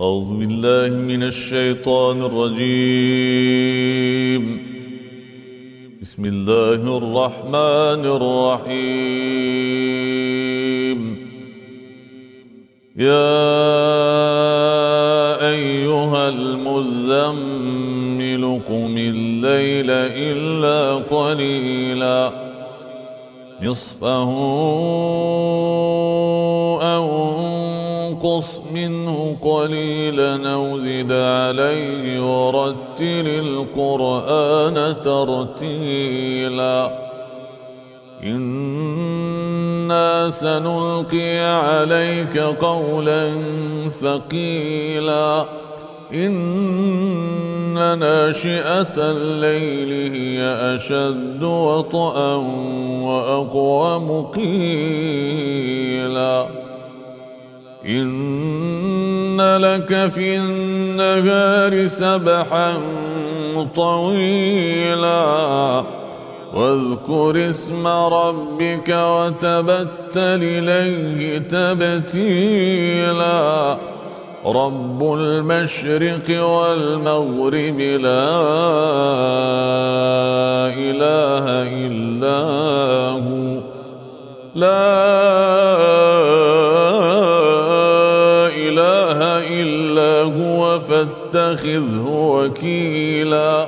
أعوذ بالله من الشيطان الرجيم. بسم الله الرحمن الرحيم. يا أيها المزمل قم الليل إلا قليلا. نصفه أو انقص منه قليلا أو زد عليه ورتل القرآن ترتيلا. إنا سنلقي عليك قولا ثقيلا. إن ناشئة الليل هي أشد وطئا وأقوم قيلا. إن لك في النهار سبحا طويلا واذكر اسم ربك وتبتل إليه تبتيلا رب المشرق والمغرب لا إله إلا هو لا فاتخذه وكيلا.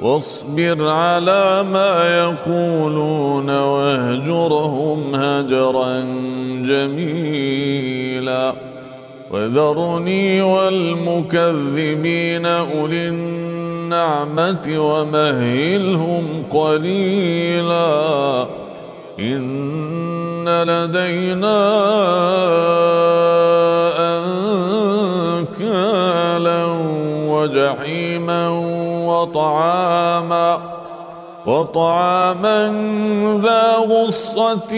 واصبر على ما يقولون واهجرهم هجرا جميلا. وذرني والمكذبين أولي النعمة ومهلهم قليلا. إن لدينا وجحيما وطعاما وطعاما ذا غصة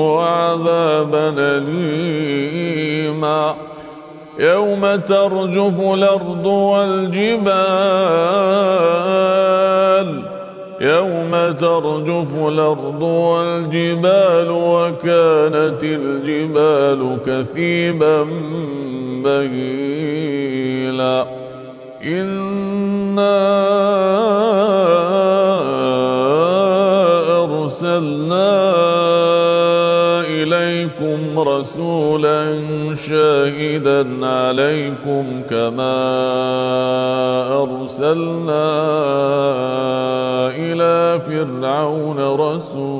وعذابا أليما. يوم ترجف الأرض والجبال يوم ترجف الأرض والجبال وكانت الجبال كثيبا بهيلا إنا أرسلنا إليكم رسولا شاهدا عليكم كما أرسلنا إلى فرعون رسولا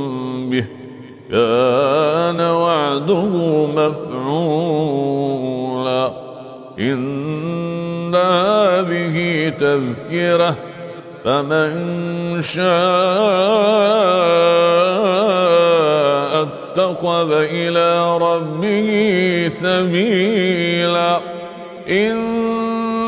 كان وعده مفعولا. إن هذه تذكرة فمن شاء اتخذ إلى ربه سبيلا. إن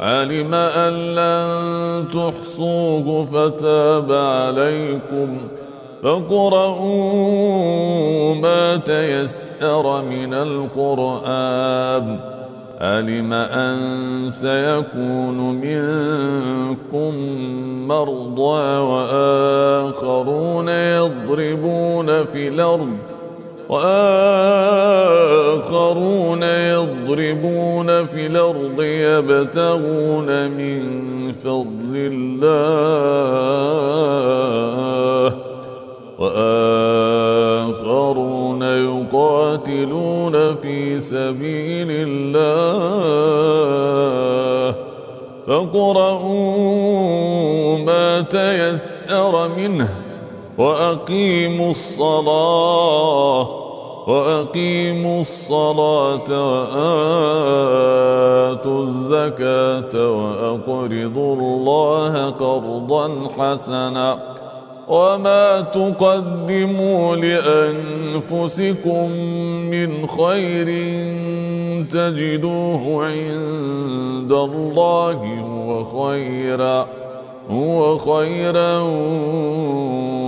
علم أن لن تحصوه فتاب عليكم ۖ فاقرؤوا ما تيسر من القرآن. علم أن سيكون منكم مرضى وآخرون يضربون في الأرض وآخرون يضربون في الأرض يبتغون من فضل الله وآخرون يقاتلون في سبيل الله فاقرؤوا ما تيسر منه وأقيموا الصلاة وأقيموا الصلاة وآتوا الزكاة وأقرضوا الله قرضا حسنا. وما تقدموا لأنفسكم من خير تجدوه عند الله هو خيرا. هو خيرا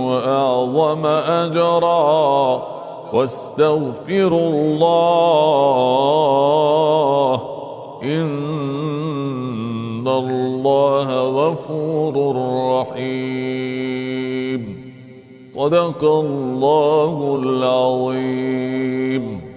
وأعظم أجرا. واستغفروا الله. إن الله غفور رحيم. صدق الله العظيم.